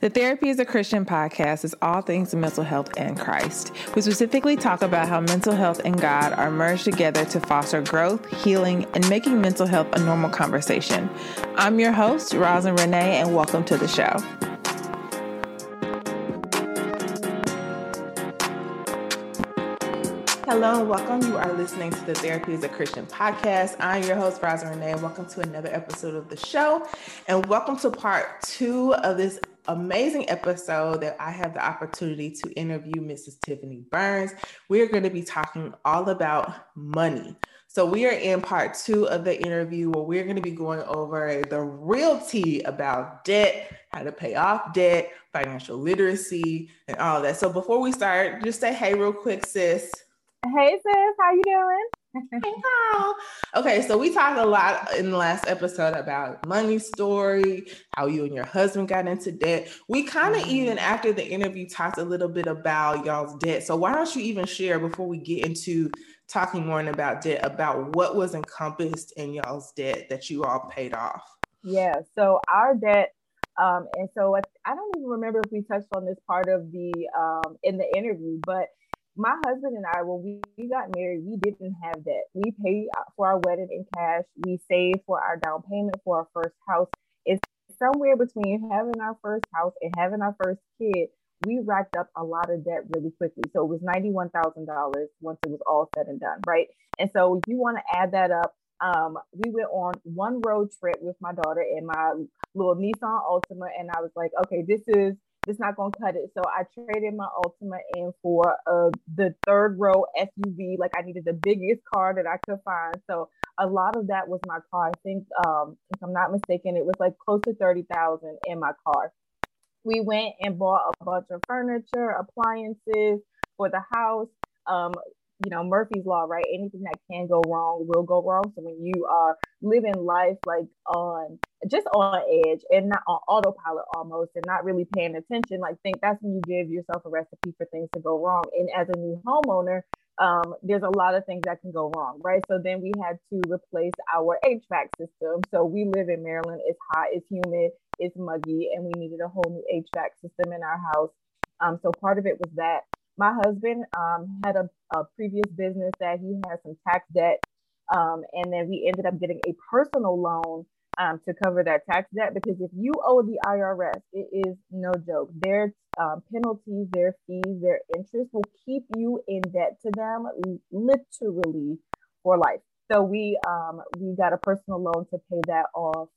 The Therapy is a Christian podcast is all things mental health and Christ. We specifically talk about how mental health and God are merged together to foster growth, healing, and making mental health a normal conversation. I'm your host, Rosin Renee, and welcome to the show. Hello and welcome. You are listening to the Therapy is a Christian podcast. I'm your host, Rosin Renee, welcome to another episode of the show. And welcome to part two of this amazing episode that I have the opportunity to interview Mrs. Tiffany Burns. We're going to be talking all about money. So, we are in part two of the interview where we're going to be going over the real tea about debt, how to pay off debt, financial literacy, and all that. So, before we start, just say hey, real quick, sis. Hey, sis, how you doing? Okay, so we talked a lot in the last episode about money story, how you and your husband got into debt. We kind of mm-hmm. even after the interview talked a little bit about y'all's debt. So why don't you even share before we get into talking more about debt about what was encompassed in y'all's debt that you all paid off? Yeah, so our debt um, and so I don't even remember if we touched on this part of the um, in the interview, but my husband and I, when we, got married, we didn't have that. We paid for our wedding in cash. We saved for our down payment for our first house. It's somewhere between having our first house and having our first kid. We racked up a lot of debt really quickly. So it was $91,000 once it was all said and done, right? And so if you want to add that up, um, we went on one road trip with my daughter and my little Nissan Altima, and I was like, okay, this is it's not gonna cut it. So I traded my Altima in for uh, the third row SUV. Like I needed the biggest car that I could find. So a lot of that was my car. I think, um, if I'm not mistaken, it was like close to thirty thousand in my car. We went and bought a bunch of furniture, appliances for the house. Um, you know Murphy's law, right? Anything that can go wrong will go wrong. So when you are living life like on just on edge and not on autopilot almost and not really paying attention, like think that's when you give yourself a recipe for things to go wrong. And as a new homeowner, um, there's a lot of things that can go wrong, right? So then we had to replace our HVAC system. So we live in Maryland. It's hot, it's humid, it's muggy, and we needed a whole new HVAC system in our house. Um, so part of it was that my husband um, had a, a, previous business that he had some tax debt. Um, and then we ended up getting a personal loan um, to cover that tax debt because if you owe the IRS, it is no joke. Their um, penalties, their fees, their interest will keep you in debt to them literally for life. So we um, we got a personal loan to pay that off.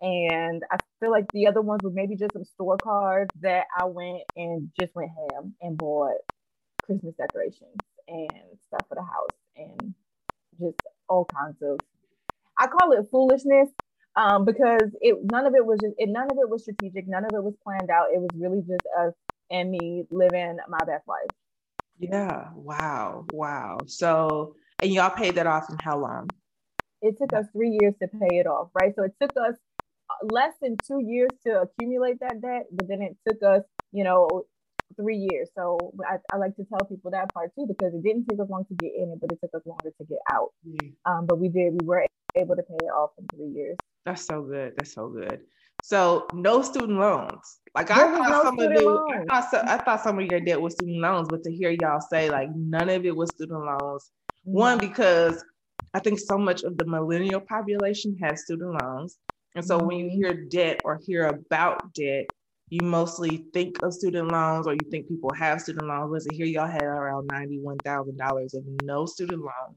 And I feel like the other ones were maybe just some store cards that I went and just went ham and bought Christmas decorations and stuff for the house and just all kinds of I call it foolishness um, because it none of it was just it, none of it was strategic, none of it was planned out. It was really just us and me living my best life. Yeah. Wow. Wow. So and y'all paid that off in how long? It took us three years to pay it off, right? So it took us less than two years to accumulate that debt, but then it took us, you know, three years. So I, I, like to tell people that part too because it didn't take us long to get in it, but it took us longer to get out. Mm. Um, but we did. We were able to pay it off in three years. That's so good. That's so good. So no student loans. Like I thought no some of it, I thought, so, I thought some of your debt was student loans, but to hear y'all say like none of it was student loans. Mm-hmm. One because I think so much of the millennial population has student loans. And so mm-hmm. when you mm-hmm. hear debt or hear about debt, you mostly think of student loans or you think people have student loans. Listen, here y'all had around $91,000 of no student loans.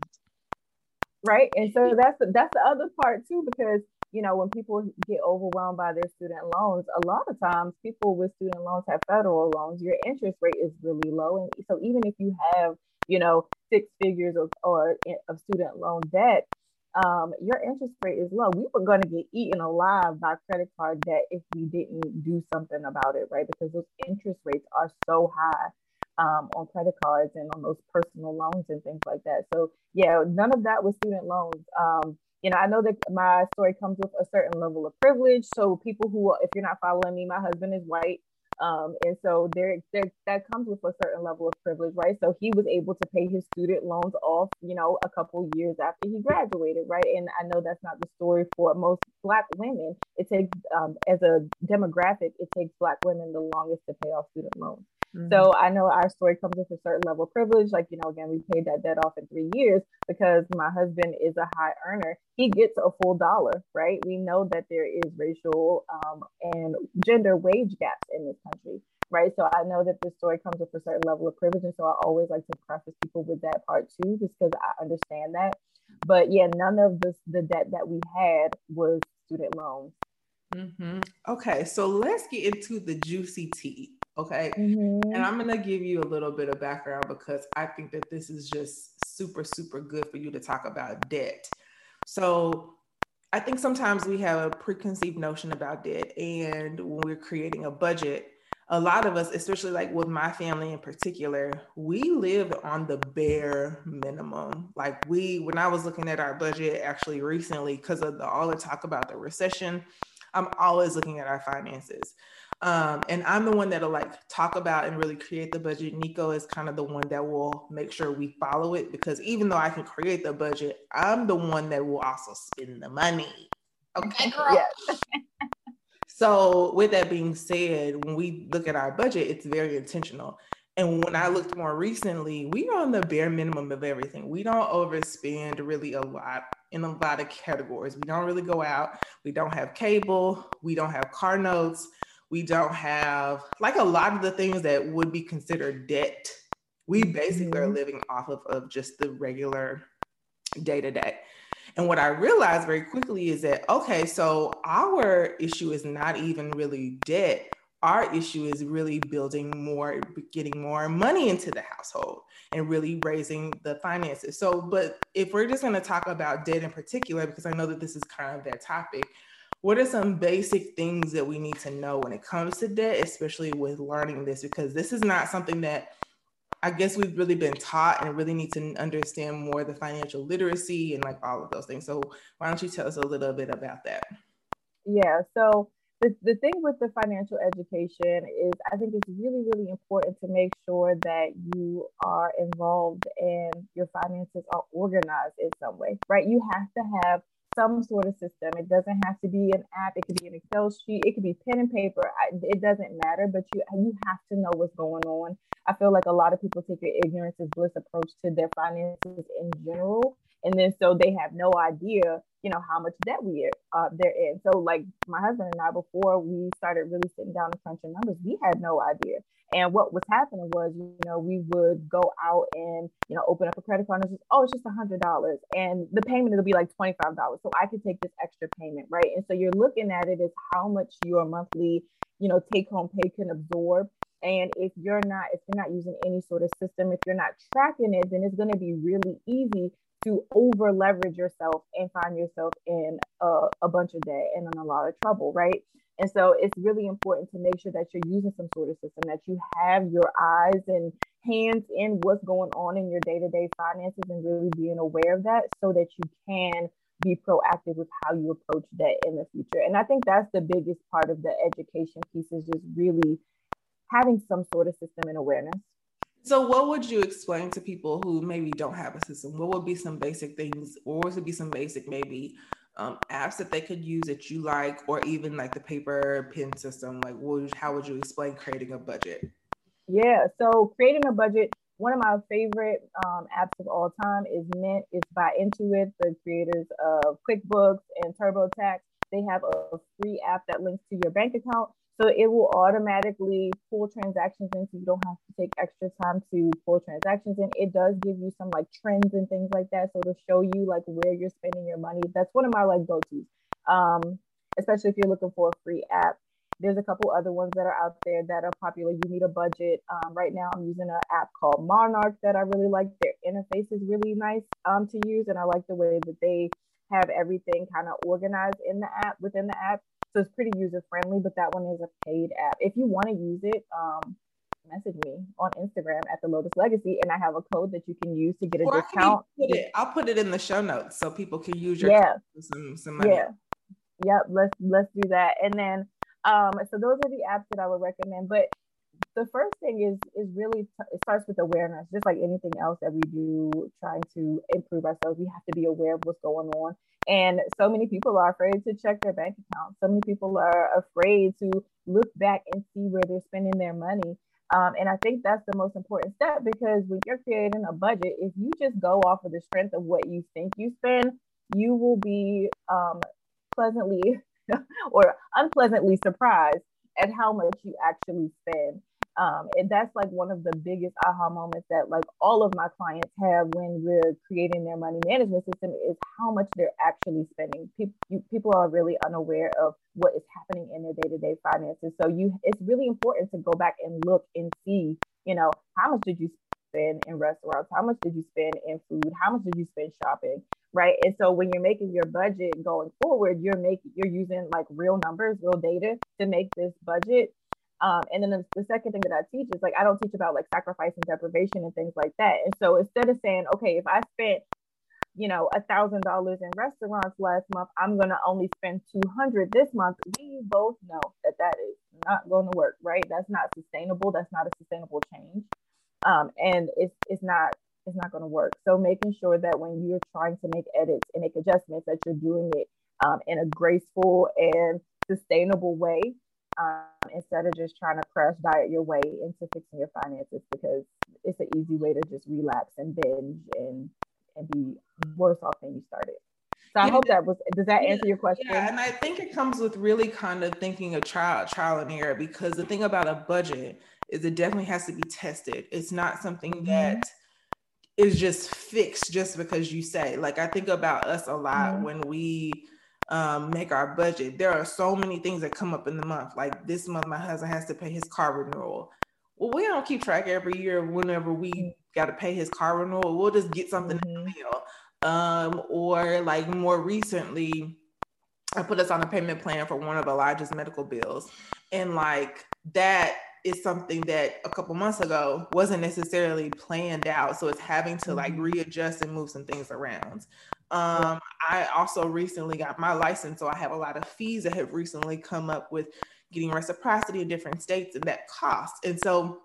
Right. And so that's the, that's the other part too, because, you know, when people get overwhelmed by their student loans, a lot of times people with student loans have federal loans. Your interest rate is really low. And so even if you have, you know, six figures of, or eh, of student loan debt, um, your interest rate is low. We were going to get eaten alive by credit card debt if we didn't do something about it, right? Because those interest rates are so high. um, on credit cards and on those personal loans and things like that. So yeah, none of that was student loans. Um, you know, I know that my story comes with a certain level of privilege. So people who, if you're not following me, my husband is white. Um, and so there, there, that comes with a certain level of privilege, right? So he was able to pay his student loans off, you know, a couple years after he graduated, right? And I know that's not the story for most Black women. It takes, um, as a demographic, it takes Black women the longest to pay off student loans. Mm-hmm. So I know our story comes with a certain level of privilege. Like, you know, again, we paid that debt off in three years because my husband is a high earner. He gets a full dollar, right? We know that there is racial um, and gender wage gaps in this country, right? So I know that this story comes with a certain level of privilege. And so I always like to preface people with that part too, just because I understand that. But yeah, none of this, the debt that we had was student loans. Mm-hmm. Okay, so let's get into the juicy tea. Okay. Mm-hmm. And I'm going to give you a little bit of background because I think that this is just super, super good for you to talk about debt. So I think sometimes we have a preconceived notion about debt. And when we're creating a budget, a lot of us, especially like with my family in particular, we live on the bare minimum. Like we, when I was looking at our budget actually recently, because of the, all the talk about the recession, I'm always looking at our finances. Um, and I'm the one that'll like talk about and really create the budget. Nico is kind of the one that will make sure we follow it because even though I can create the budget, I'm the one that will also spend the money. Okay, girl. Yes. so, with that being said, when we look at our budget, it's very intentional. And when I looked more recently, we are on the bare minimum of everything. We don't overspend really a lot in a lot of categories. We don't really go out. We don't have cable. We don't have car notes we don't have like a lot of the things that would be considered debt. We basically mm-hmm. are living off of, of just the regular day to day. And what I realized very quickly is that, okay, so our issue is not even really debt. Our issue is really building more, getting more money into the household and really raising the finances. So, but if we're just going to talk about debt in particular, because I know that this is kind of that topic, what are some basic things that we need to know when it comes to debt, especially with learning this? Because this is not something that I guess we've really been taught and really need to understand more the financial literacy and like all of those things. So why don't you tell us a little bit about that? Yeah. So the, the thing with the financial education is I think it's really, really important to make sure that you are involved and your finances are organized in some way, right? You have to have some sort of system. It doesn't have to be an app. It could be an Excel sheet. It could be pen and paper. It doesn't matter, but you you have to know what's going on. I feel like a lot of people take an ignorance is bliss approach to their finances in general, and then so they have no idea, you know, how much debt we are uh, they're in. So like my husband and I, before we started really sitting down and crunching numbers, we had no idea. And what was happening was, you know, we would go out and, you know, open up a credit card and just, oh, it's just a hundred dollars. And the payment it'll be like $25. So I could take this extra payment, right? And so you're looking at it as how much your monthly, you know, take home pay can absorb. And if you're not, if you're not using any sort of system, if you're not tracking it, then it's going to be really easy to over leverage yourself and find yourself in a, a bunch of debt and in a lot of trouble, right? And so it's really important to make sure that you're using some sort of system, that you have your eyes and hands in what's going on in your day to day finances and really being aware of that so that you can be proactive with how you approach that in the future. And I think that's the biggest part of the education piece is just really having some sort of system and awareness. So, what would you explain to people who maybe don't have a system? What would be some basic things, or would be some basic maybe um, apps that they could use that you like, or even like the paper pen system? Like, would, how would you explain creating a budget? Yeah, so creating a budget. One of my favorite um, apps of all time is Mint. It's by Intuit, the creators of QuickBooks and TurboTax. They have a free app that links to your bank account. So it will automatically pull transactions in, so you don't have to take extra time to pull transactions in. It does give you some like trends and things like that. So to show you like where you're spending your money. That's one of my like go-tos. Um, especially if you're looking for a free app. There's a couple other ones that are out there that are popular. You need a budget. Um, right now, I'm using an app called Monarch that I really like. Their interface is really nice um, to use, and I like the way that they have everything kind of organized in the app within the app. So it's pretty user friendly, but that one is a paid app. If you want to use it, um, message me on Instagram at the Lotus Legacy, and I have a code that you can use to get a or discount. Put it, I'll put it in the show notes so people can use your yeah some, some money. Yeah, yep. Let's let's do that, and then um, so those are the apps that I would recommend. But the first thing is is really t- it starts with awareness just like anything else that we do trying to improve ourselves we have to be aware of what's going on. And so many people are afraid to check their bank account. So many people are afraid to look back and see where they're spending their money. Um, and i think that's the most important step because when you're creating a budget if you just go off of the strength of what you think you spend you will be um, pleasantly or unpleasantly surprised at how much you actually spend um, and that's like one of the biggest aha moments that like all of my clients have when we're creating their money management system is how much they're actually spending. People people are really unaware of what is happening in their day to day finances. So you it's really important to go back and look and see, you know, how much did you spend in restaurants? How much did you spend in food? How much did you spend shopping? Right. And so when you're making your budget going forward, you're making you're using like real numbers, real data to make this budget um, and then the, the, second thing that I teach is like I don't teach about like sacrifice and deprivation and things like that. And so instead of saying, okay, if I spent, you know, a thousand dollars in restaurants last month, I'm gonna only spend two hundred this month. We both know that that is not going to work, right? That's not sustainable. That's not a sustainable change, um, and it's it's not it's not going to work. So making sure that when you're trying to make edits and make adjustments, that you're doing it um, in a graceful and sustainable way um, instead of just trying to crash diet your way into fixing your finances because it's an easy way to just relapse and binge and and be worse off than you started. So I yeah, hope that was does that answer your question? Yeah, and I think it comes with really kind of thinking of trial, trial and error because the thing about a budget is it definitely has to be tested. It's not something mm-hmm. that is just fixed just because you say. Like I think about us a lot mm-hmm. when we um, make our budget. There are so many things that come up in the month. Like this month, my husband has to pay his car renewal. Well, we don't keep track every year whenever we got to pay his car renewal. We'll just get something mm-hmm. in the mail. Um, or like more recently, I put us on a payment plan for one of the largest medical bills. And like that is something that a couple months ago wasn't necessarily planned out. So it's having to like mm-hmm. readjust and move some things around. Um, I also recently got my license, so I have a lot of fees that have recently come up with getting reciprocity in different states and that cost. And so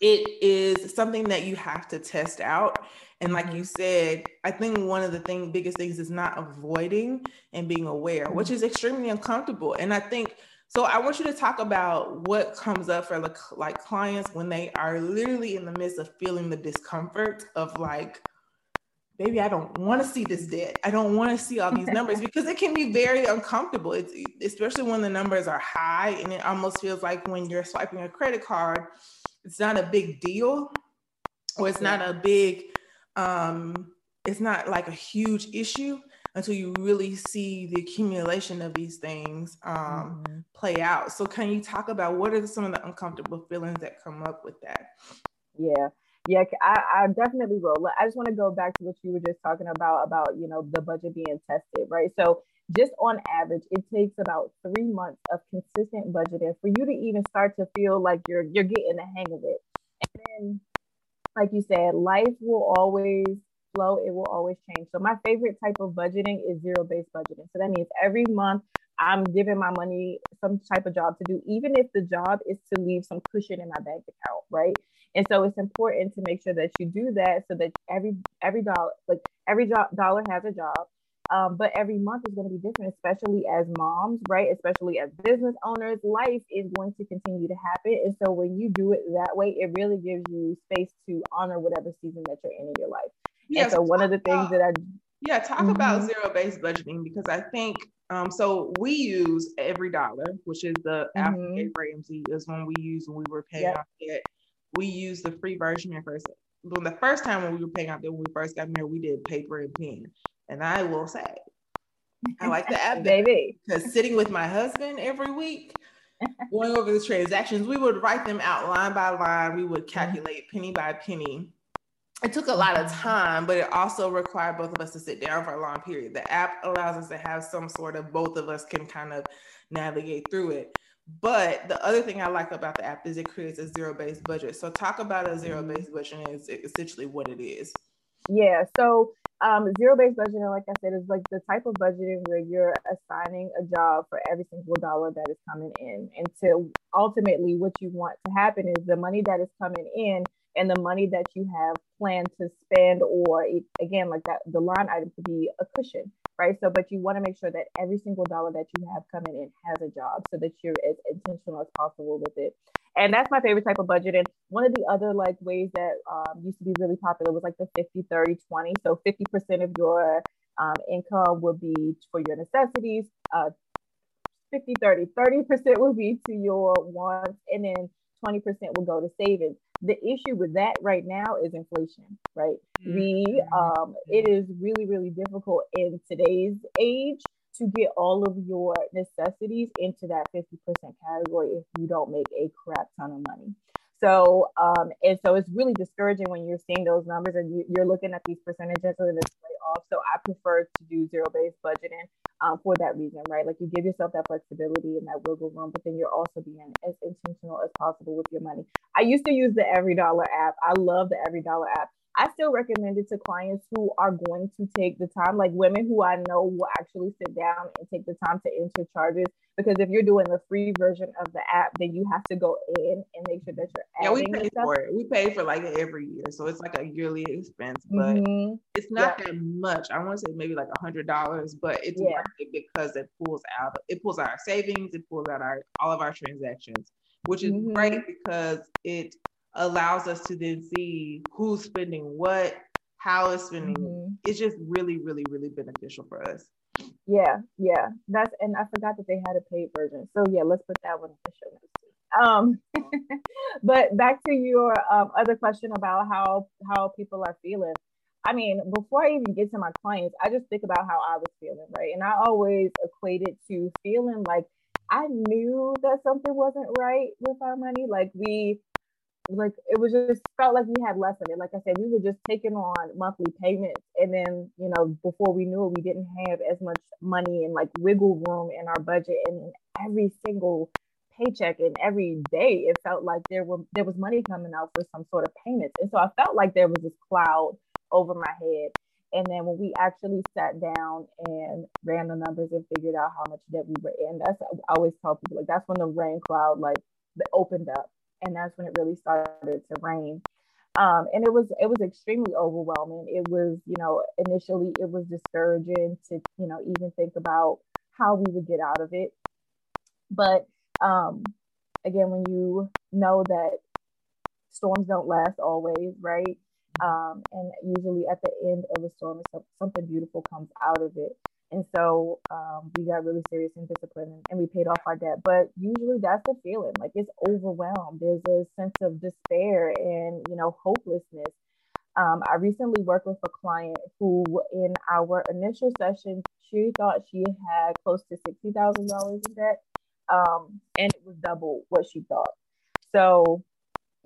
it is something that you have to test out. And like you said, I think one of the thing, biggest things is not avoiding and being aware, which is extremely uncomfortable. And I think so. I want you to talk about what comes up for like, like clients when they are literally in the midst of feeling the discomfort of like, baby, I don't want to see this debt. I don't want to see all these numbers because it can be very uncomfortable. It's especially when the numbers are high and it almost feels like when you're swiping a credit card, it's not a big deal or it's not a big um it's not like a huge issue until you really see the accumulation of these things um, mm-hmm. play out. So, can you talk about what are some of the uncomfortable feelings that come up with that? Yeah, yeah, I, I definitely will. I just want to go back to what you were just talking about, about, you know, the budget being tested, right? So just on average, it takes about three months of consistent budgeting for you to even start to feel like you're you're getting the hang of it. And then, like you said, life will always flow, it will always change. So my favorite type of budgeting is zero-based budgeting. So that means every month I'm giving my money some type of job to do, even if the job is to leave some cushion in my bank account, right? And so it's important to make sure that you do that so that every every dollar like every jo- dollar has a job. Um, but every month is going to be different, especially as moms, right? Especially as business owners, life is going to continue to happen. And so when you do it that way, it really gives you space to honor whatever season that you're in in your life. Yeah. And so one of the things that I yeah talk mm-hmm. about zero based budgeting because I think um, so we use every dollar, which is the mm-hmm. Ramsey is when we use when we were paying yep. off debt we used the free version at first. When the first time when we were paying out there, when we first got married, we did paper and pen. And I will say, I like the app baby because sitting with my husband every week, going over the transactions, we would write them out line by line. We would mm-hmm. calculate penny by penny. It took a lot of mm-hmm. time, but it also required both of us to sit down for a long period. The app allows us to have some sort of both of us can kind of navigate through it. But the other thing I like about the app is it creates a zero based budget. So talk about a zero based budget is essentially what it is. Yeah. So um, zero based budgeting, like I said, is like the type of budgeting where you're assigning a job for every single dollar that is coming in. And to ultimately, what you want to happen is the money that is coming in and the money that you have planned to spend, or again, like that, the line item to be a cushion, right? So, but you want to make sure that every single dollar that you have coming in has a job so that you're as intentional as possible with it. And that's my favorite type of budget and one of the other like ways that um, used to be really popular was like the 50 30 20 so 50% of your um, income would be for your necessities uh, 50 30 30% would be to your wants and then 20% will go to savings the issue with that right now is inflation right mm-hmm. we um, it is really really difficult in today's age to get all of your necessities into that 50% category if you don't make a crap ton of money. So, um, and so it's really discouraging when you're seeing those numbers and you, are looking at these percentages and it's way off. So I prefer to do zero based budgeting um, for that reason, right? Like you give yourself that flexibility and that wiggle room, but then you're also being as intentional as possible with your money. I used to use the Every Dollar app. I love the Every Dollar app. I still recommend it to clients who are going to take the time, like women who I know will actually sit down and take the time to enter charges. Because if you're doing the free version of the app, then you have to go in and make sure that you're yeah. We pay for it. We pay for like every year, so it's like a yearly expense, but mm-hmm. it's not yeah. that much. I want to say maybe like a hundred dollars, but it's yeah. worth it because it pulls out. It pulls out our savings. It pulls out our all of our transactions, which is mm-hmm. great because it allows us to then see who's spending what, how it's spending. Mm-hmm. It's just really, really, really beneficial for us. Yeah, yeah. That's and I forgot that they had a paid version. So yeah, let's put that one in the show notes. Um, but back to your um, other question about how how people are feeling. I mean, before I even get to my clients, I just think about how I was feeling, right? And I always equated to feeling like I knew that something wasn't right with our money. Like we like it was just felt like we had less of it. Like I said, we were just taking on monthly payments, and then you know before we knew it, we didn't have as much money and like wiggle room in our budget. And every single paycheck and every day, it felt like there were there was money coming out for some sort of payments, and so I felt like there was this cloud over my head. And then when we actually sat down and ran the numbers and figured out how much debt we were in, that's I always tell people like that's when the rain cloud like opened up and that's when it really started to rain. Um, and it was it was extremely overwhelming. It was you know initially it was discouraging to you know even think about how we would get out of it. But um, again, when you know that storms don't last always, right? Um, and usually at the end of a storm, something beautiful comes out of it. And so um, we got really serious and disciplined and we paid off our debt. But usually that's the feeling like it's overwhelmed. There's a sense of despair and, you know, hopelessness. Um, I recently worked with a client who, in our initial session, she thought she had close to $60,000 in debt. Um, and it was double what she thought. So,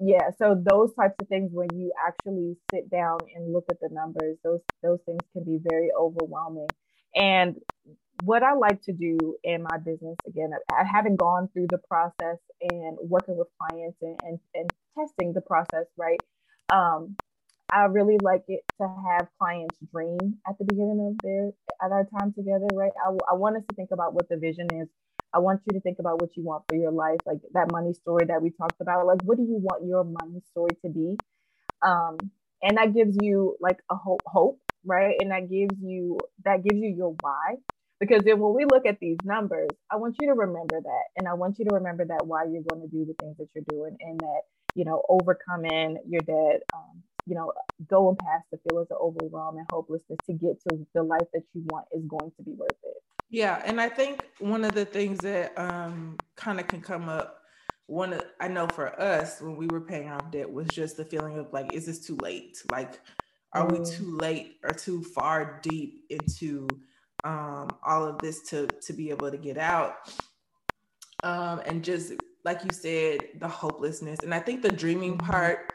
yeah, so those types of things, when you actually sit down and look at the numbers, those those things can be very overwhelming. And what I like to do in my business, again, I haven't gone through the process and working with clients and, and, and testing the process, right? Um, I really like it to have clients dream at the beginning of their at our time together, right? I, I want us to think about what the vision is. I want you to think about what you want for your life, like that money story that we talked about. Like, what do you want your money story to be? Um, and that gives you like a hope, hope right? And that gives you that gives you your why. Because then when we look at these numbers, I want you to remember that. And I want you to remember that why you're going to do the things that you're doing and that, you know, overcoming your debt, um, you know, going past the feelings of overwhelm and hopelessness to get to the life that you want is going to be worth it. Yeah. And I think one of the things that um, kind of can come up one I know for us when we were paying off debt was just the feeling of like, is this too late? Like, are we mm. too late or too far deep into um, all of this to to be able to get out? Um, and just like you said, the hopelessness. And I think the dreaming mm-hmm. part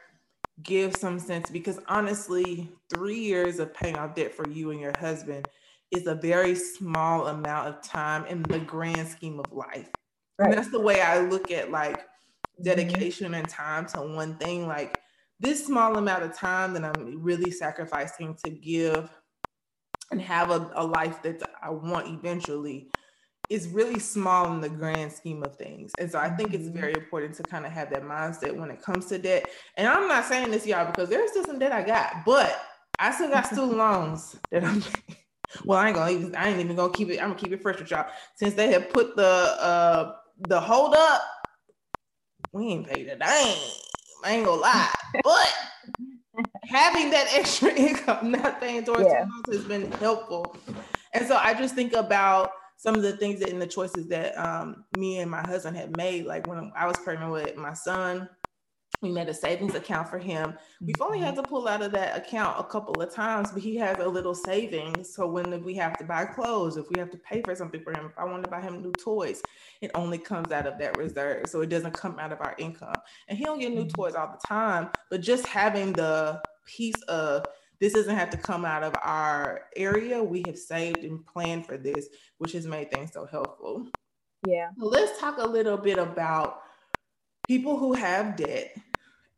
gives some sense because honestly, three years of paying off debt for you and your husband is a very small amount of time in the grand scheme of life. Right. And that's the way I look at like mm-hmm. dedication mm-hmm. and time to one thing. Like this small amount of time that I'm really sacrificing to give and have a, a life that I want eventually is really small in the grand scheme of things. And so I think it's mm-hmm. very important to kind of have that mindset when it comes to debt. And I'm not saying this, y'all, because there's still some debt I got, but I still got student loans that I'm well, I ain't gonna even I ain't even gonna keep it, I'm gonna keep it fresh with y'all. Since they have put the uh the hold up, we ain't paid a dime. I ain't gonna lie. But having that extra income, not paying towards yeah. has been helpful. And so I just think about some of the things that and the choices that um, me and my husband had made, like when I was pregnant with my son, we made a savings account for him. We've only had mm-hmm. to pull out of that account a couple of times, but he has a little savings. So when we have to buy clothes, if we have to pay for something for him, if I want to buy him new toys, it only comes out of that reserve. So it doesn't come out of our income. And he don't get new mm-hmm. toys all the time, but just having the piece of this doesn't have to come out of our area. We have saved and planned for this, which has made things so helpful. Yeah. So let's talk a little bit about people who have debt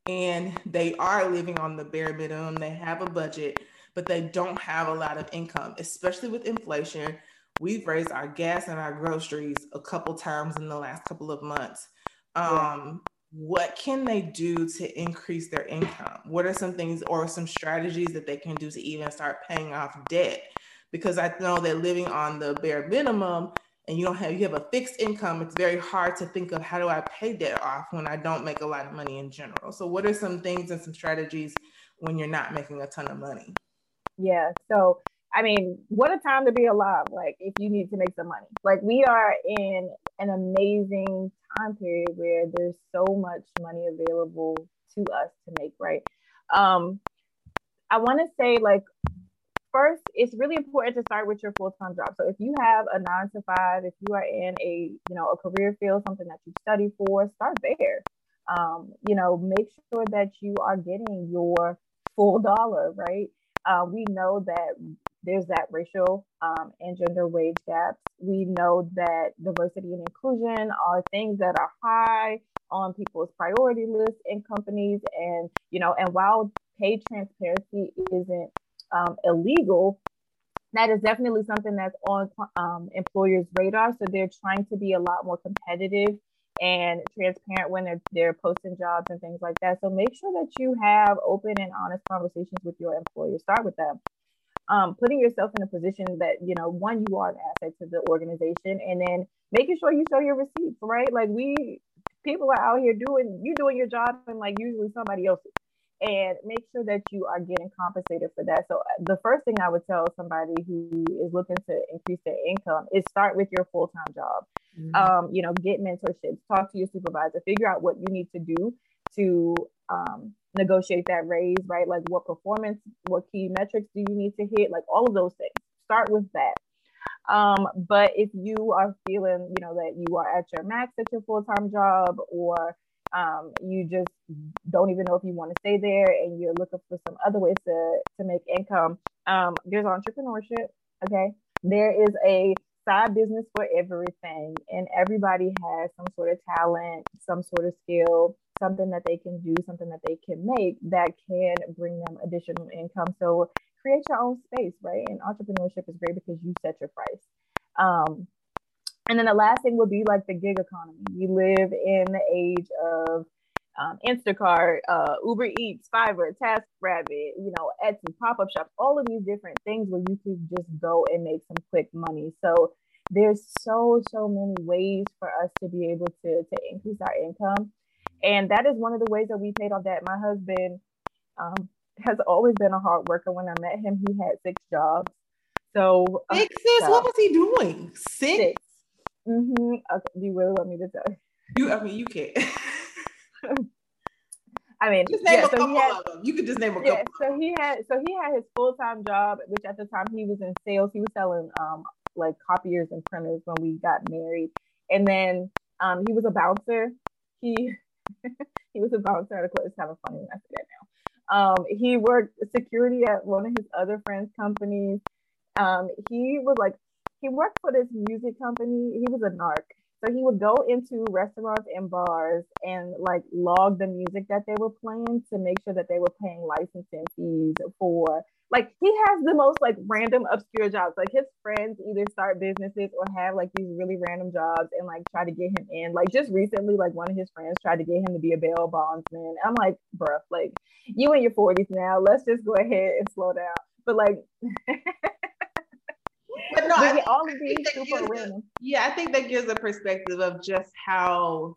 and they are living on the bare minimum. They have a budget, but they don't have a lot of income, especially with inflation. We've raised our gas and our groceries a couple times in the last couple of months. Um, what can they do to increase their income? What are some things or some strategies that they can do to even start paying off debt? Because I know that living on the bare minimum and you don't have you have a fixed income, it's very hard to think of how do I pay debt off when I don't make a lot of money in general. So what are some things and some strategies when you're not making a ton of money? Yeah. So I mean, what a time to be alive. Like, if you need to make some money, like, we are in an amazing time period where there's so much money available to us to make, right? Um, I want to say, like, first, it's really important to start with your full time job. So, if you have a nine to five, if you are in a, you know, a career field, something that you study for, start there. Um, you know, make sure that you are getting your full dollar, right? Uh, we know that there's that racial um, and gender wage gaps. We know that diversity and inclusion are things that are high on people's priority list in companies. And, you know, and while pay transparency isn't um, illegal, that is definitely something that's on um, employers' radar. So they're trying to be a lot more competitive and transparent when they're, they're posting jobs and things like that. So make sure that you have open and honest conversations with your employer. Start with them um, putting yourself in a position that you know one you are an asset to the organization and then making sure you show your receipts right like we people are out here doing you doing your job and like usually somebody else and make sure that you are getting compensated for that so uh, the first thing i would tell somebody who is looking to increase their income is start with your full-time job mm-hmm. um, you know get mentorships talk to your supervisor figure out what you need to do to um, negotiate that raise, right? Like what performance, what key metrics do you need to hit? Like all of those things. Start with that. Um, but if you are feeling, you know, that you are at your max at your full-time job or um, you just don't even know if you want to stay there and you're looking for some other ways to, to make income, um, there's entrepreneurship. Okay. There is a side business for everything and everybody has some sort of talent, some sort of skill something that they can do, something that they can make that can bring them additional income. So create your own space, right? And entrepreneurship is great because you set your price. Um, and then the last thing would be like the gig economy. We live in the age of um, Instacart, uh, Uber Eats, Fiverr, TaskRabbit, you know, Etsy, pop up shops, all of these different things where you could just go and make some quick money. So there's so so many ways for us to be able to to increase our income and that is one of the ways that we paid off that. My husband um, has always been a hard worker. When I met him, he had six jobs. So uh, six, sis, what was he doing? Six. six. Mm-hmm. Okay. Do you really want me to tell you? You, I mean, you can't. I mean, just name yeah, a so couple had, of them. You could just name a yeah, couple. So he had, so he had his full time job, which at the time he was in sales. He was selling um like copiers and printers when we got married, and then um he was a bouncer. He he was a bouncer at a club. It's kind of funny when I say that now. Um, he worked security at one of his other friends' companies. Um, he was like, he worked for this music company. He was a narc. So he would go into restaurants and bars and like log the music that they were playing to make sure that they were paying licensing fees for like he has the most like random obscure jobs. Like his friends either start businesses or have like these really random jobs and like try to get him in. Like just recently, like one of his friends tried to get him to be a bail bondsman. I'm like, bruh, like you in your 40s now. Let's just go ahead and slow down. But like but no, I all of these super random. Yeah, I think that gives a perspective of just how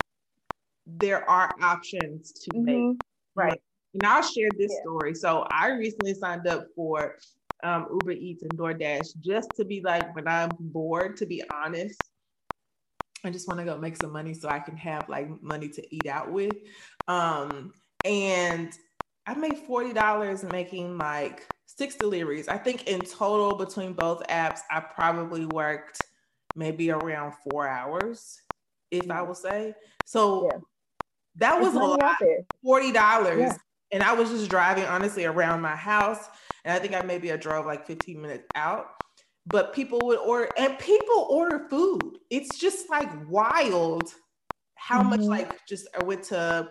there are options to mm-hmm. make. Right. And I'll share this yeah. story. So I recently signed up for um, Uber Eats and DoorDash just to be like when I'm bored, to be honest. I just want to go make some money so I can have like money to eat out with. Um, and I made $40 making like six deliveries. I think in total between both apps, I probably worked maybe around four hours, if I will say. So yeah. that was a lot. Forty dollars. Yeah. And I was just driving honestly around my house. And I think I maybe I drove like 15 minutes out. But people would order and people order food. It's just like wild how mm-hmm. much like just I went to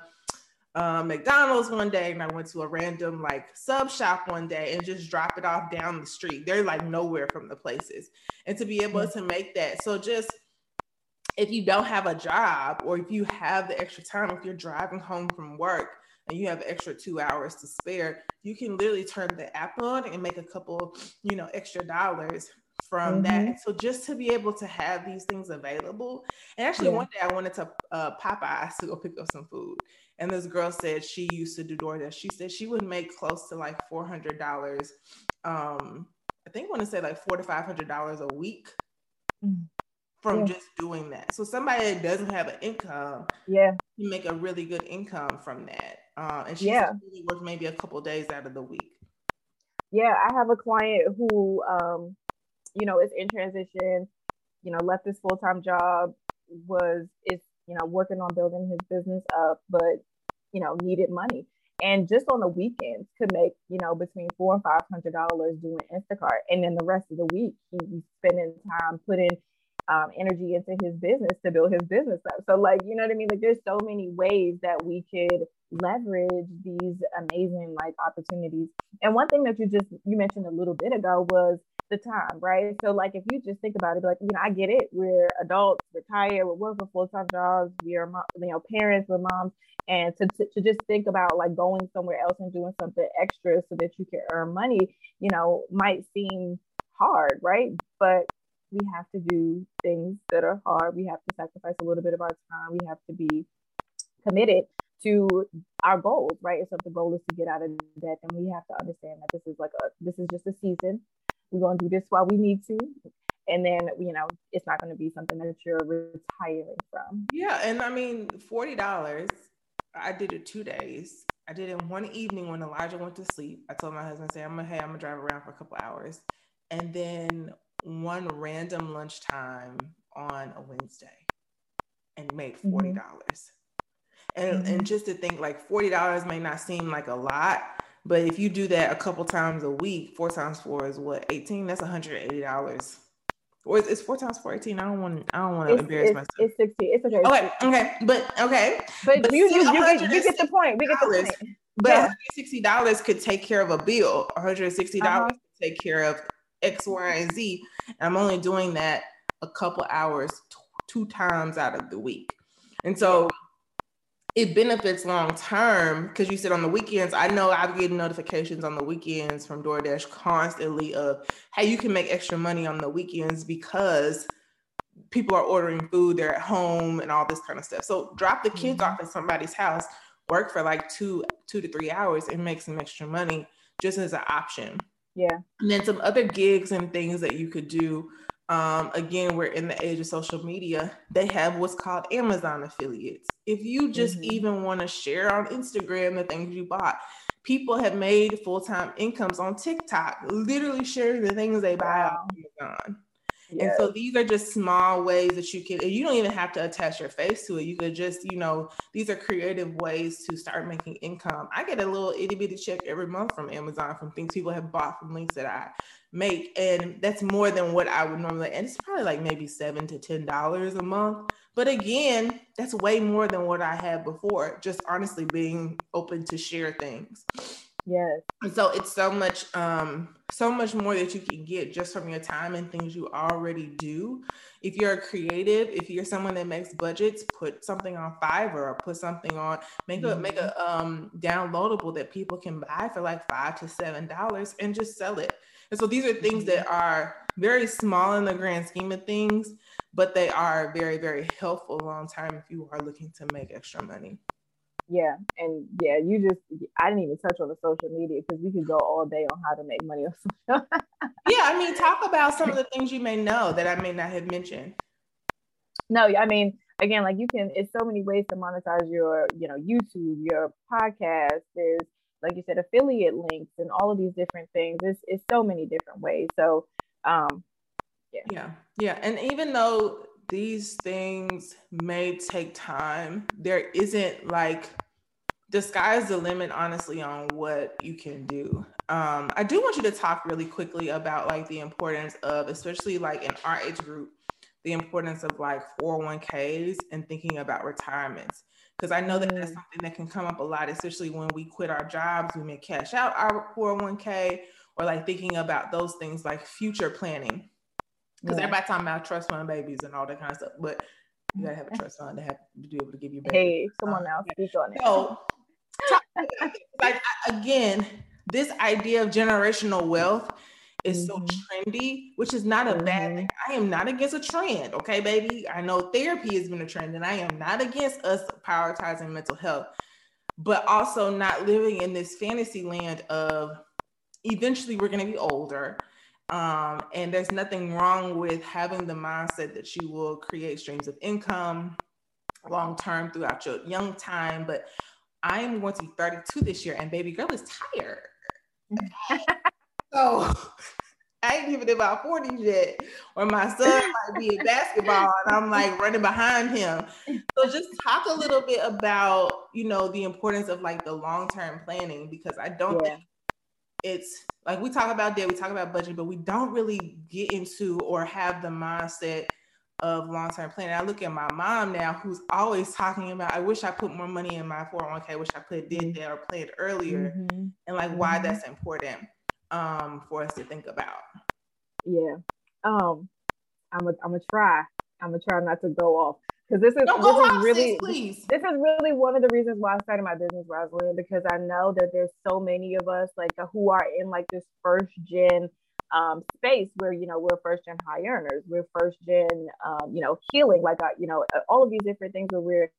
uh, McDonald's one day and I went to a random like sub shop one day and just drop it off down the street. They're like nowhere from the places. And to be able mm-hmm. to make that. So just if you don't have a job or if you have the extra time, if you're driving home from work and you have extra two hours to spare, you can literally turn the app on and make a couple, you know, extra dollars from mm-hmm. that. So just to be able to have these things available. And actually, yeah. one day I wanted to uh, Popeyes to go pick up some food. And this girl said she used to do DoorDash. She said she would make close to like four hundred dollars. Um, I think I want to say like four to five hundred dollars a week mm. from yeah. just doing that. So somebody that doesn't have an income, yeah, you make a really good income from that. Uh, and she yeah. works maybe a couple days out of the week. Yeah, I have a client who, um, you know, is in transition. You know, left his full time job, was is you know, working on building his business up, but, you know, needed money. And just on the weekends could make, you know, between four and five hundred dollars doing Instacart. And then the rest of the week he's spending time putting um, energy into his business to build his business up. So like, you know what I mean? Like there's so many ways that we could leverage these amazing like opportunities. And one thing that you just you mentioned a little bit ago was the time, right? So like if you just think about it, like, you know, I get it. We're adults, retired, we're working full-time jobs, we are you know, parents, we're moms. And to, to, to just think about like going somewhere else and doing something extra so that you can earn money, you know, might seem hard, right? But we have to do things that are hard. We have to sacrifice a little bit of our time. We have to be committed to our goals, right? So if the goal is to get out of debt, then we have to understand that this is like a this is just a season we're to do this while we need to and then you know it's not going to be something that you're retiring from yeah and i mean $40 i did it two days i did it one evening when elijah went to sleep i told my husband say i'm gonna hey i'm gonna drive around for a couple hours and then one random lunchtime on a wednesday and made $40 mm-hmm. and, mm-hmm. and just to think like $40 may not seem like a lot but if you do that a couple times a week, four times four is what, 18? That's $180. Or it's four times four, 18. I don't want I don't want to embarrass it's, myself. It's 60. It's okay. Okay. Okay. But okay. But, but you, you, you, get, you get the point. We get the point. But yeah. $160 could take care of a bill. $160 uh-huh. could take care of X, Y, and Z. And I'm only doing that a couple hours t- two times out of the week. And so it benefits long term because you said on the weekends. I know I'm getting notifications on the weekends from DoorDash constantly of, hey, you can make extra money on the weekends because people are ordering food, they're at home, and all this kind of stuff. So drop the kids mm-hmm. off at somebody's house, work for like two two to three hours, and make some extra money just as an option. Yeah. And then some other gigs and things that you could do um, again, we're in the age of social media. They have what's called Amazon affiliates. If you just mm-hmm. even want to share on Instagram the things you bought, people have made full time incomes on TikTok, literally sharing the things they buy wow. on Amazon. Yes. And so these are just small ways that you can, you don't even have to attach your face to it. You could just, you know, these are creative ways to start making income. I get a little itty bitty check every month from Amazon from things people have bought from links that I make. And that's more than what I would normally, and it's probably like maybe seven to $10 a month. But again, that's way more than what I had before, just honestly being open to share things. Yes. And so it's so much, um, so much more that you can get just from your time and things you already do. If you're a creative, if you're someone that makes budgets, put something on Fiverr or put something on, make a mm-hmm. make a um downloadable that people can buy for like five to seven dollars and just sell it. And so these are things mm-hmm. that are very small in the grand scheme of things, but they are very, very helpful long term if you are looking to make extra money yeah and yeah you just i didn't even touch on the social media because we could go all day on how to make money yeah i mean talk about some of the things you may know that i may not have mentioned. No i mean again like you can it's so many ways to monetize your you know youtube your podcast. There's like you said affiliate links and all of these different things. It's, it's so many different ways. So um yeah. Yeah yeah and even though these things may take time. There isn't like the sky's the limit, honestly, on what you can do. Um, I do want you to talk really quickly about like the importance of, especially like in our age group, the importance of like 401ks and thinking about retirements. Because I know that that's mm. something that can come up a lot, especially when we quit our jobs, we may cash out our 401k or like thinking about those things like future planning because yeah. everybody talking about trust fund babies and all that kind of stuff, but you gotta have a trust fund to have to be able to give you. Hey, someone else speak on it. So, like again, this idea of generational wealth is mm-hmm. so trendy, which is not a mm-hmm. bad thing. I am not against a trend, okay, baby. I know therapy has been a trend, and I am not against us prioritizing mental health, but also not living in this fantasy land of eventually we're going to be older um, and there's nothing wrong with having the mindset that you will create streams of income long term throughout your young time. But I am going to be 32 this year, and baby girl is tired. so I ain't even about 40 yet, or my son might be in basketball and I'm like running behind him. So just talk a little bit about, you know, the importance of like the long-term planning because I don't yeah. think it's like we talk about debt, we talk about budget, but we don't really get into or have the mindset of long term planning. I look at my mom now, who's always talking about, I wish I put more money in my 401k, I wish I put did that or planned earlier, mm-hmm. and like why mm-hmm. that's important um, for us to think about. Yeah, um, I'm gonna I'm gonna try. I'm gonna try not to go off because this is this is really please. this is really one of the reasons why I started my business, Rosalind, because I know that there's so many of us like who are in like this first gen um, space where you know we're first gen high earners, we're first gen um, you know healing, like uh, you know all of these different things where we're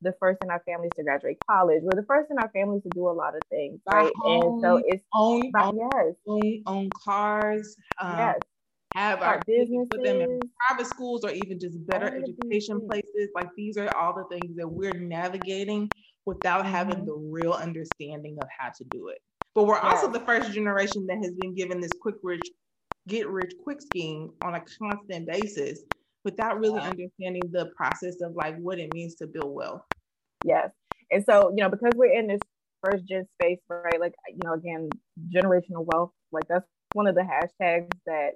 the first in our families to graduate college. We're the first in our families to do a lot of things, right? And so it's own, by, own yes, own, own cars, um, yes have our, businesses, put them in private schools or even just better education places. Like these are all the things that we're navigating without mm-hmm. having the real understanding of how to do it. But we're yeah. also the first generation that has been given this quick rich, get rich quick scheme on a constant basis without really yeah. understanding the process of like what it means to build wealth. Yes. And so, you know, because we're in this first gen space, right? Like, you know, again, generational wealth, like that's one of the hashtags that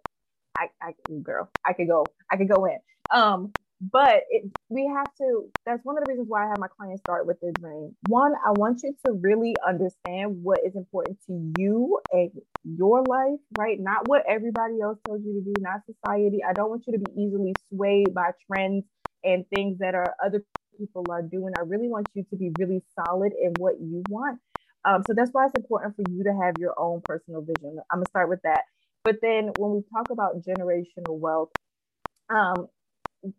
I, I girl, I could go, I could go in. Um, but it, we have to. That's one of the reasons why I have my clients start with this dream. One, I want you to really understand what is important to you and your life, right? Not what everybody else tells you to do, not society. I don't want you to be easily swayed by trends and things that are other people are doing. I really want you to be really solid in what you want. Um, so that's why it's important for you to have your own personal vision. I'm gonna start with that. But then when we talk about generational wealth, um,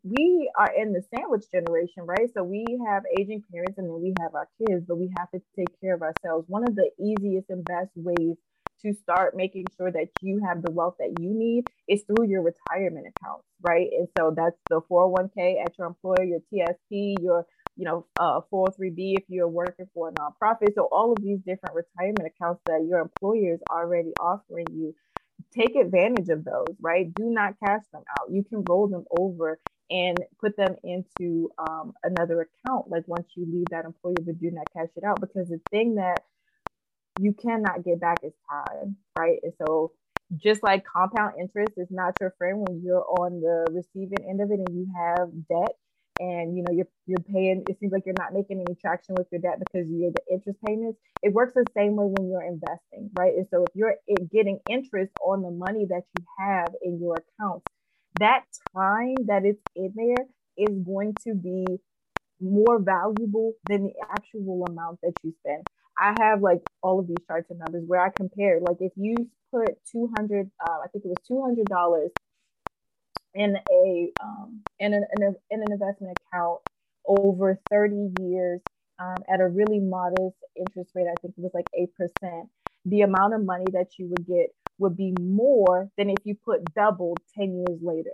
we are in the sandwich generation, right? So we have aging parents and then we have our kids, but we have to take care of ourselves. One of the easiest and best ways to start making sure that you have the wealth that you need is through your retirement accounts, right? And so that's the 401k at your employer, your TSP, your you know, uh, 403b if you're working for a nonprofit. So all of these different retirement accounts that your employer is already offering you take advantage of those, right? Do not cash them out. You can roll them over and put them into um, another account. Like once you leave that employer, but do not cash it out because the thing that you cannot get back is time, right? And so just like compound interest is not your friend when you're on the receiving end of it and you have debt and you know you're you're paying it seems like you're not making any traction with your debt because you're the interest payments. It works the same way when you're investing right? And so if you're getting interest on the money that you have in your accounts that time that it's in there is going to be more valuable than the actual amount that you spend. I have like all of these charts and numbers where i compare like if you put 200 uh, i think it was 200 dollars in a um, in an in, a, in an investment account over 30 years um, at a really modest interest rate. I think it was like eight percent. The amount of money that you would get would be more than if you put double 10 years later.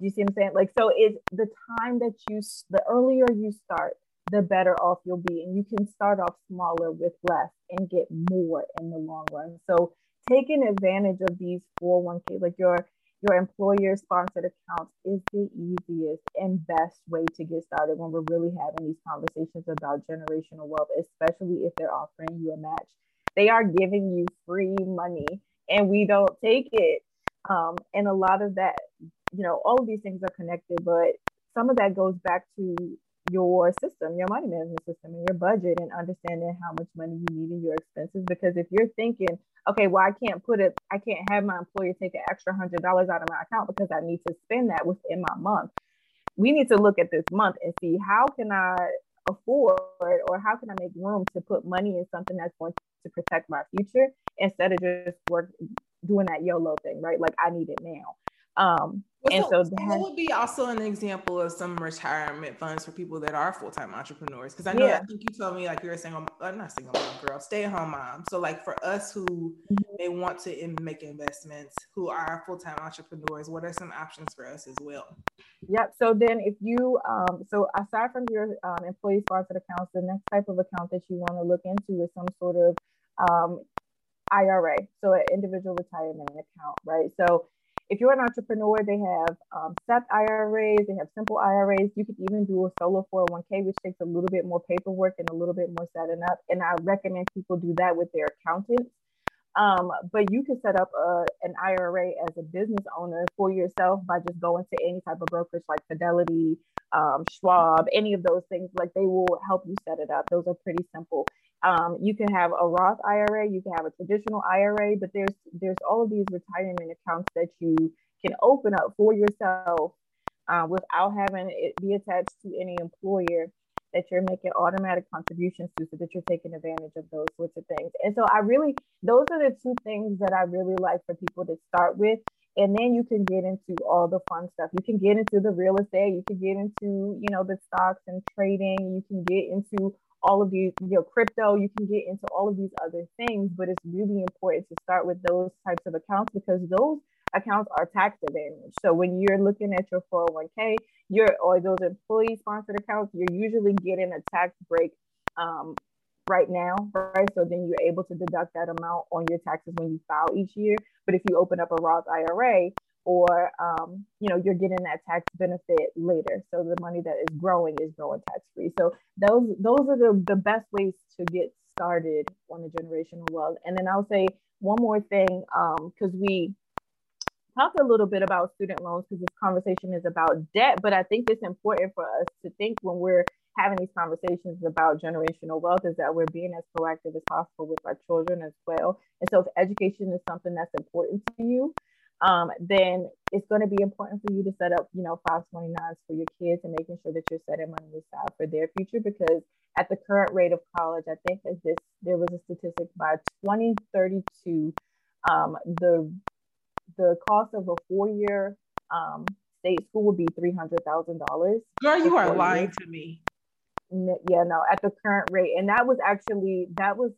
You see what I'm saying? Like, so it's the time that you, the earlier you start, the better off you'll be. And you can start off smaller with less and get more in the long run. So, taking advantage of these 401k, like your your employer sponsored accounts is the easiest and best way to get started when we're really having these conversations about generational wealth, especially if they're offering you a match. They are giving you free money and we don't take it. Um, and a lot of that, you know, all of these things are connected, but some of that goes back to your system, your money management system, and your budget, and understanding how much money you need in your expenses. Because if you're thinking, okay, well, I can't put it, I can't have my employer take an extra hundred dollars out of my account because I need to spend that within my month. We need to look at this month and see how can I afford or how can I make room to put money in something that's going to protect my future instead of just work doing that YOLO thing, right? Like I need it now. Um, well, and so, so that would be also an example of some retirement funds for people that are full time entrepreneurs. Because I know yeah. I think you told me like you're a single, uh, not single mom, girl, stay at home mom. So like for us who mm-hmm. may want to in, make investments, who are full time entrepreneurs, what are some options for us as well? Yep. So then if you, um, so aside from your um, employee sponsored accounts, the next type of account that you want to look into is some sort of um, IRA, so an individual retirement account, right? So if you're an entrepreneur, they have um, SEP IRAs, they have simple IRAs. You could even do a solo 401k, which takes a little bit more paperwork and a little bit more setting up. And I recommend people do that with their accountants. Um, but you can set up a, an IRA as a business owner for yourself by just going to any type of brokerage like Fidelity, um, Schwab, any of those things. Like they will help you set it up. Those are pretty simple. Um, you can have a Roth IRA, you can have a traditional IRA, but there's there's all of these retirement accounts that you can open up for yourself uh, without having it be attached to any employer that you're making automatic contributions to so that you're taking advantage of those sorts of things. And so I really those are the two things that I really like for people to start with. And then you can get into all the fun stuff. You can get into the real estate, you can get into, you know, the stocks and trading, you can get into all of these, you know, crypto, you can get into all of these other things, but it's really important to start with those types of accounts because those accounts are tax advantage. So when you're looking at your 401k, your or those employee sponsored accounts, you're usually getting a tax break um, right now, right? So then you're able to deduct that amount on your taxes when you file each year. But if you open up a Roth IRA, or um, you know you're getting that tax benefit later. So the money that is growing is growing tax free so those those are the, the best ways to get started on the generational wealth. And then i'll say one more thing because um, we talked a little bit about student loans because this conversation is about debt but i think it's important for us to think when we're having these conversations about generational wealth is that we're being as proactive as possible with our children as well. And so if education is something that's important to you um, then it's going to be important for you to set up, you know, 529s for your kids and making sure that you're setting money aside for their future. Because at the current rate of college, I think that this there was a statistic by 2032, um, the the cost of a four year um, state school would be three hundred thousand dollars. Girl, you are lying years. to me. Yeah, no, at the current rate, and that was actually that was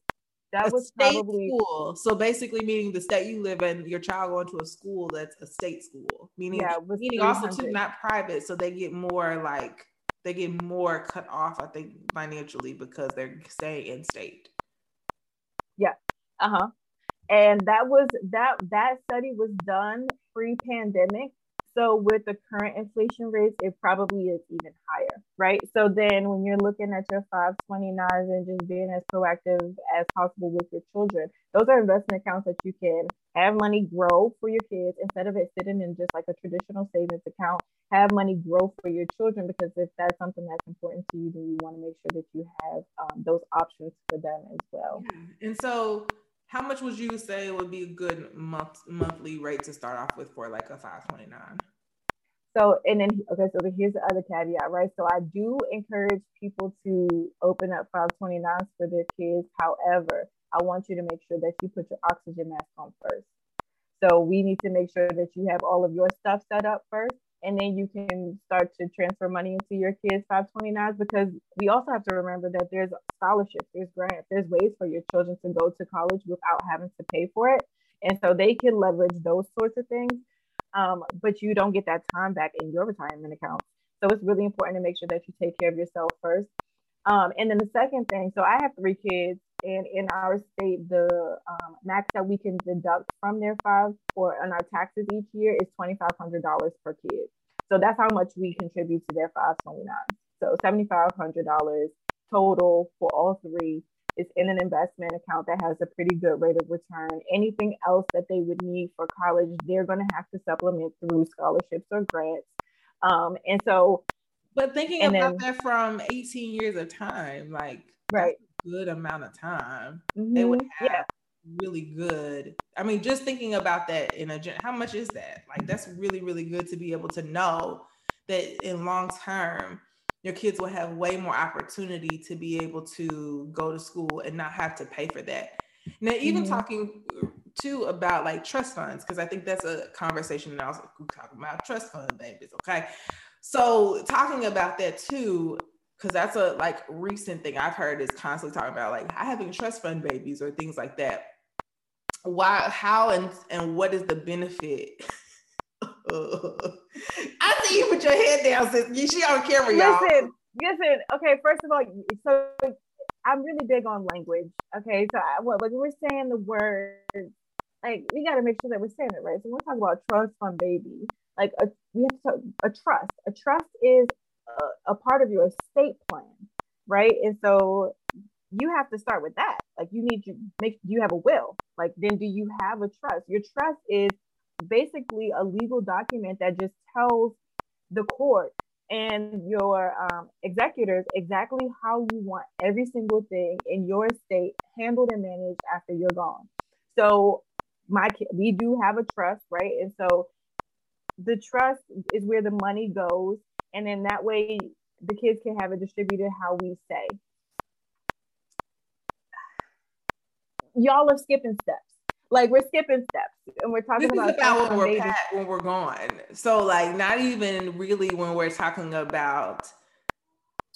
that a was state probably school. So basically, meaning the state you live in, your child going to a school that's a state school. Meaning, yeah, meaning also too not private, so they get more like they get more cut off. I think financially because they're staying in state. Yeah. Uh huh. and that was that that study was done pre-pandemic so with the current inflation rates, it probably is even higher, right? So then when you're looking at your 529s and just being as proactive as possible with your children, those are investment accounts that you can have money grow for your kids instead of it sitting in just like a traditional savings account. Have money grow for your children because if that's something that's important to you, then you want to make sure that you have um, those options for them as well. Yeah. And so how much would you say would be a good month monthly rate to start off with for like a 529? So, and then, okay, so here's the other caveat, right? So, I do encourage people to open up 529s for their kids. However, I want you to make sure that you put your oxygen mask on first. So, we need to make sure that you have all of your stuff set up first, and then you can start to transfer money into your kids' 529s because we also have to remember that there's scholarships, there's grants, there's ways for your children to go to college without having to pay for it. And so, they can leverage those sorts of things um, but you don't get that time back in your retirement account. So it's really important to make sure that you take care of yourself first. Um, and then the second thing, so I have three kids, and in our state, the um, max that we can deduct from their five or on our taxes each year is twenty five hundred dollars per kid. So that's how much we contribute to their five twenty nine. So seventy five hundred dollars total for all three is in an investment account that has a pretty good rate of return. Anything else that they would need for college, they're going to have to supplement through scholarships or grants. Um, and so, but thinking about then, that from 18 years of time, like right, good amount of time, mm-hmm. they would have yeah. really good. I mean, just thinking about that in a how much is that? Like, that's really, really good to be able to know that in long term your kids will have way more opportunity to be able to go to school and not have to pay for that. Now, even mm-hmm. talking too about like trust funds, because I think that's a conversation and also talking about trust fund babies. Okay. So talking about that too, because that's a like recent thing I've heard is constantly talking about like having trust fund babies or things like that. Why, how, and and what is the benefit I see you put your head down, sis. She on camera, y'all. Listen, listen. Okay, first of all, so I'm really big on language. Okay, so I, well, like we're saying the words, like we got to make sure that we're saying it right. So we're talking about trust fund baby. Like a, we have to a trust. A trust is a, part of your estate plan, right? And so you have to start with that. Like you need to make you have a will. Like then do you have a trust? Your trust is basically a legal document that just tells the court and your um, executors exactly how you want every single thing in your estate handled and managed after you're gone. So my we do have a trust, right? And so the trust is where the money goes, and then that way the kids can have it distributed how we say. Y'all are skipping steps like we're skipping steps and we're talking this about, about when we're pat, when we're gone. So like not even really when we're talking about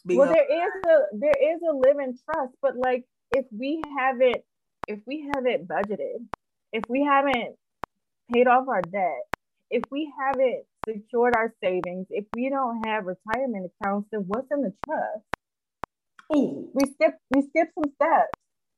well, there is a there is a living trust, but like if we haven't if we haven't budgeted, if we haven't paid off our debt, if we haven't secured our savings, if we don't have retirement accounts, then what's in the trust? Ooh. We skip we skip some steps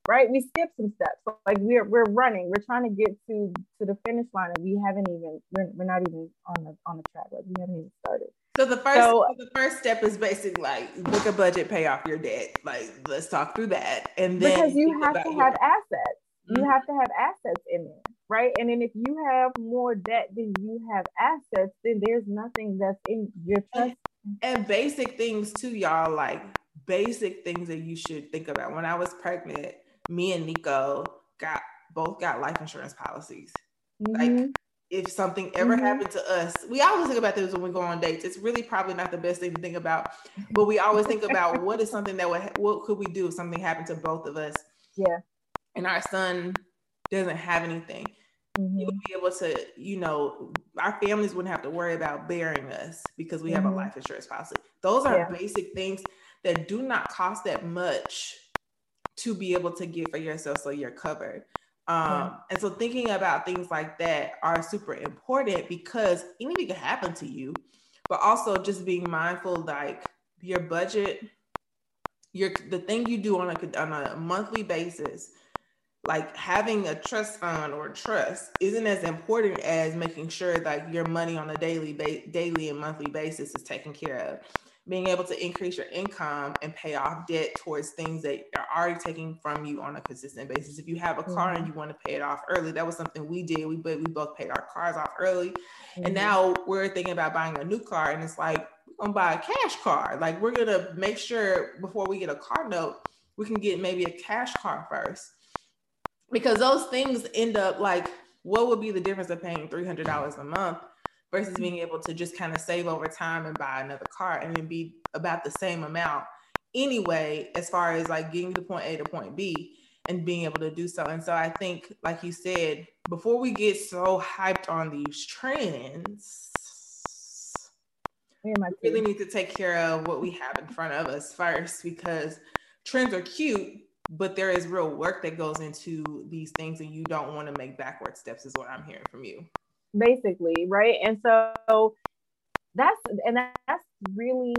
right? We skip some steps. Like we're we're running, we're trying to get to to the finish line, and we haven't even we're, we're not even on the on the track. Like we haven't even started. So the first so, the first step is basically like book a budget, pay off your debt. Like let's talk through that, and then because you have to have assets, mm-hmm. you have to have assets in there, right? And then if you have more debt than you have assets, then there's nothing that's in your trust. And, basic things too, y'all. Like basic things that you should think about. When I was pregnant, me and Nico got both got life insurance policies. Mm-hmm. Like if something ever mm-hmm. happened to us, we always think about this when we go on dates. It's really probably not the best thing to think about, but we always think about what is something that would what could we do if something happened to both of us. Yeah. And our son doesn't have anything. Mm-hmm. He would be able to, you know, our families wouldn't have to worry about bearing us because we have a mm-hmm. life insurance policy. Those are yeah. basic things that do not cost that much to be able to get for yourself so you're covered. Um, yeah. And so thinking about things like that are super important because anything can happen to you, but also just being mindful like your budget, your the thing you do on a on a monthly basis like having a trust fund or trust isn't as important as making sure that your money on a daily ba- daily and monthly basis is taken care of being able to increase your income and pay off debt towards things that are already taking from you on a consistent basis. If you have a car mm-hmm. and you want to pay it off early, that was something we did. We but we both paid our cars off early, mm-hmm. and now we're thinking about buying a new car, and it's like we're gonna buy a cash car. Like we're gonna make sure before we get a car note, we can get maybe a cash car first, because those things end up like what would be the difference of paying three hundred dollars a month versus being able to just kind of save over time and buy another car and then be about the same amount anyway, as far as like getting to point A to point B and being able to do so. And so I think, like you said, before we get so hyped on these trends, we really need to take care of what we have in front of us first because trends are cute, but there is real work that goes into these things, and you don't want to make backward steps, is what I'm hearing from you basically, right? And so that's and that's really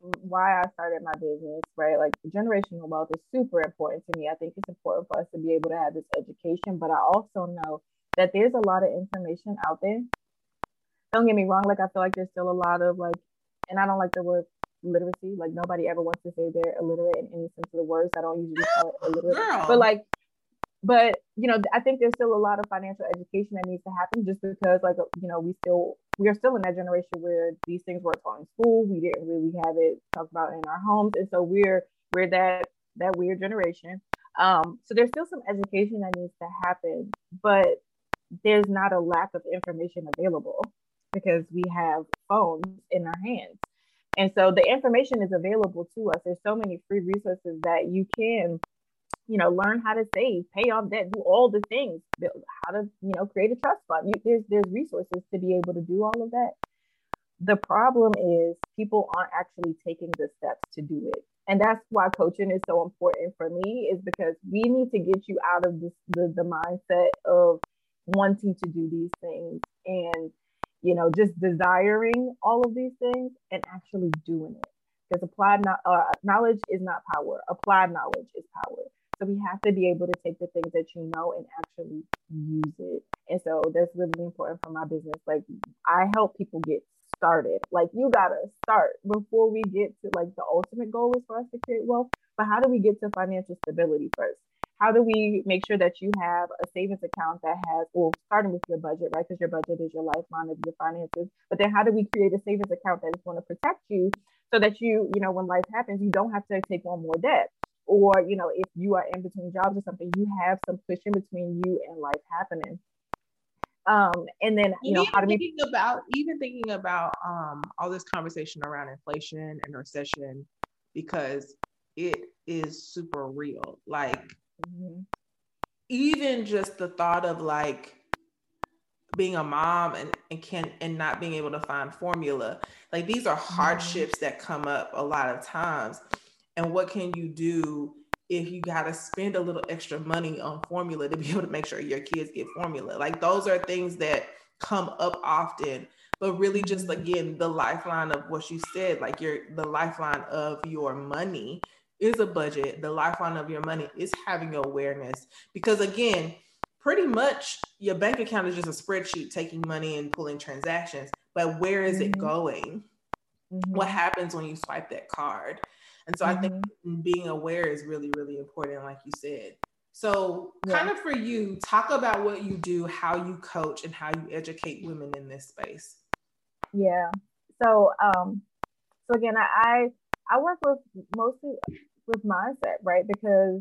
why I started my business, right? Like generational wealth is super important to me. I think it's important for us to be able to have this education, but I also know that there's a lot of information out there. Don't get me wrong, like I feel like there's still a lot of like, and I don't like the word literacy. Like nobody ever wants to say they're illiterate in any sense of the words. I don't usually call it illiterate, Girl. but like but you know i think there's still a lot of financial education that needs to happen just because like you know we still we are still in that generation where these things were taught in school we didn't really have it talked about in our homes and so we're we're that that weird generation um so there's still some education that needs to happen but there's not a lack of information available because we have phones in our hands and so the information is available to us there's so many free resources that you can you know, learn how to save, pay off debt, do all the things, how to, you know, create a trust fund. You, there's there's resources to be able to do all of that. The problem is people aren't actually taking the steps to do it. And that's why coaching is so important for me, is because we need to get you out of this the, the mindset of wanting to do these things and you know just desiring all of these things and actually doing it because applied no- uh, knowledge is not power applied knowledge is power so we have to be able to take the things that you know and actually use it. And so that's really important for my business. Like I help people get started. Like you gotta start before we get to like the ultimate goal is for us to create wealth. But how do we get to financial stability first? How do we make sure that you have a savings account that has, well, starting with your budget, right? Because your budget is your lifeline of your finances. But then how do we create a savings account that is going to protect you so that you, you know, when life happens, you don't have to take on more debt or you know if you are in between jobs or something you have some cushion between you and life happening um and then you know how do we thinking about even thinking about um all this conversation around inflation and recession because it is super real like mm-hmm. even just the thought of like being a mom and, and can and not being able to find formula like these are mm-hmm. hardships mm-hmm. that come up a lot of times and what can you do if you got to spend a little extra money on formula to be able to make sure your kids get formula like those are things that come up often but really just again the lifeline of what you said like your the lifeline of your money is a budget the lifeline of your money is having awareness because again pretty much your bank account is just a spreadsheet taking money and pulling transactions but where is mm-hmm. it going mm-hmm. what happens when you swipe that card and so mm-hmm. I think mm-hmm. being aware is really, really important, like you said. So, yeah. kind of for you, talk about what you do, how you coach, and how you educate women in this space. Yeah. So, um, so again, I I work with mostly with mindset, right? Because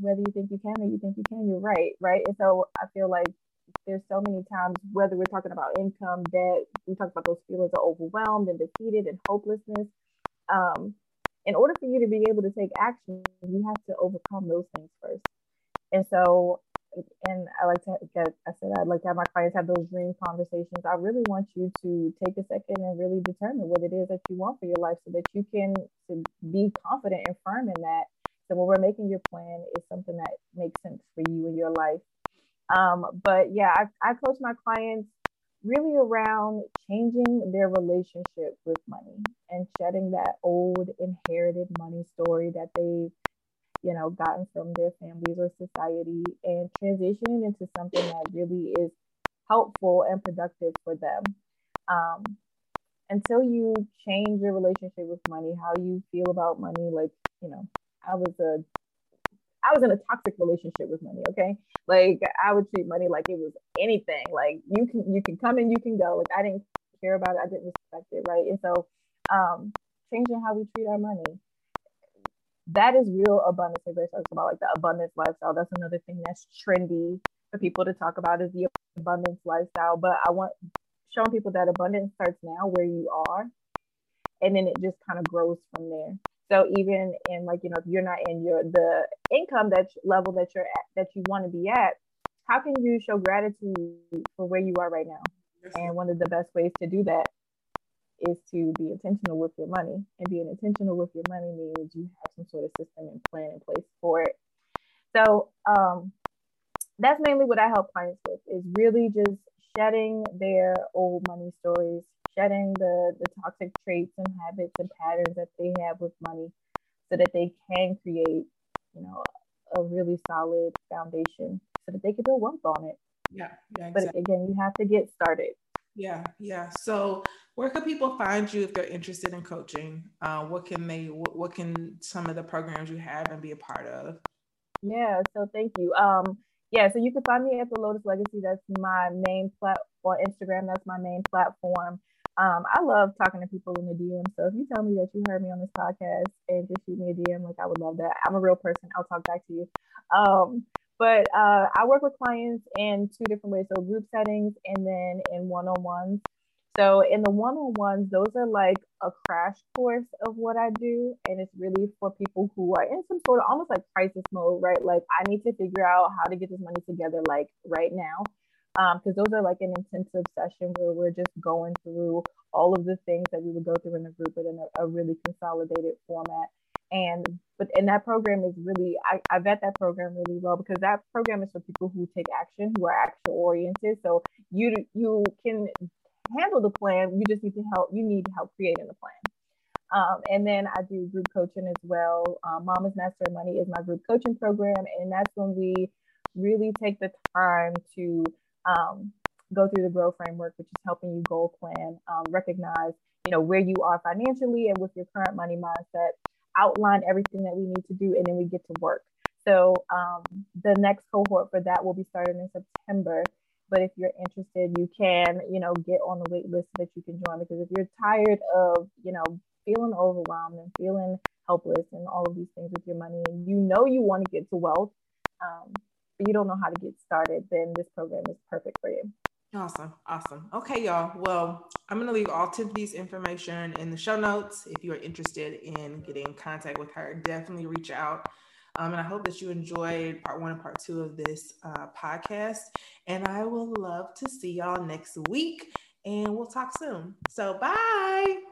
whether you think you can or you think you can, you're right, right? And so I feel like there's so many times, whether we're talking about income, debt, we talk about those feelings of overwhelmed and defeated and hopelessness. Um, in order for you to be able to take action, you have to overcome those things first. And so, and I like to get, I said, I'd like to have my clients have those dream conversations. I really want you to take a second and really determine what it is that you want for your life so that you can be confident and firm in that. So when we're making your plan, it's something that makes sense for you in your life. Um, but yeah, I, I coach my clients really around changing their relationship with money and shedding that old inherited money story that they you know, gotten from their families or society and transitioning into something that really is helpful and productive for them. Um, until you change your relationship with money, how you feel about money, like, you know, I was a I was in a toxic relationship with money, okay? Like I would treat money like it was anything. Like you can you can come and you can go. Like I didn't care about it, I didn't respect it, right? And so um changing how we treat our money. That is real abundance. Everybody talks about like the abundance lifestyle. That's another thing that's trendy for people to talk about is the abundance lifestyle. But I want showing people that abundance starts now where you are, and then it just kind of grows from there. So even in like you know if you're not in your the income that level that you're at that you want to be at, how can you show gratitude for where you are right now? And one of the best ways to do that is to be intentional with your money. And being intentional with your money means you have some sort of system and plan in place for it. So um, that's mainly what I help clients with is really just shedding their old money stories, shedding the, the toxic traits and habits and patterns that they have with money so that they can create, you know, a really solid foundation so that they can build wealth on it. Yeah. yeah exactly. But again, you have to get started. Yeah, yeah. So, where can people find you if they're interested in coaching? Uh, what can they? What, what, can some of the programs you have and be a part of? Yeah. So, thank you. Um, yeah. So you can find me at the Lotus Legacy. That's my main plat on Instagram. That's my main platform. Um, I love talking to people in the DM. So if you tell me that you heard me on this podcast and just shoot me a DM, like I would love that. I'm a real person. I'll talk back to you. Um, but uh, I work with clients in two different ways. So group settings and then in one-on-ones. So in the one-on-ones, those are like a crash course of what I do. And it's really for people who are in some sort of almost like crisis mode, right? Like I need to figure out how to get this money together like right now. Um, because those are like an intensive session where we're just going through all of the things that we would go through in a group, but in a, a really consolidated format and but and that program is really I, I vet that program really well because that program is for people who take action who are action oriented. So you you can handle the plan you just need to help you need help creating the plan. Um, and then I do group coaching as well. Um, Mama's Master of Money is my group coaching program, and that's when we really take the time to um, go through the Grow framework, which is helping you goal plan, um, recognize you know where you are financially and with your current money mindset, outline everything that we need to do, and then we get to work. So um, the next cohort for that will be started in September. But if you're interested, you can, you know, get on the wait list so that you can join. Because if you're tired of, you know, feeling overwhelmed and feeling helpless and all of these things with your money, and you know you want to get to wealth, um, but you don't know how to get started, then this program is perfect for you. Awesome. Awesome. Okay, y'all. Well, I'm going to leave all Tiffany's information in the show notes. If you are interested in getting in contact with her, definitely reach out. Um, and I hope that you enjoyed part one and part two of this uh, podcast. And I will love to see y'all next week. And we'll talk soon. So, bye. Bye.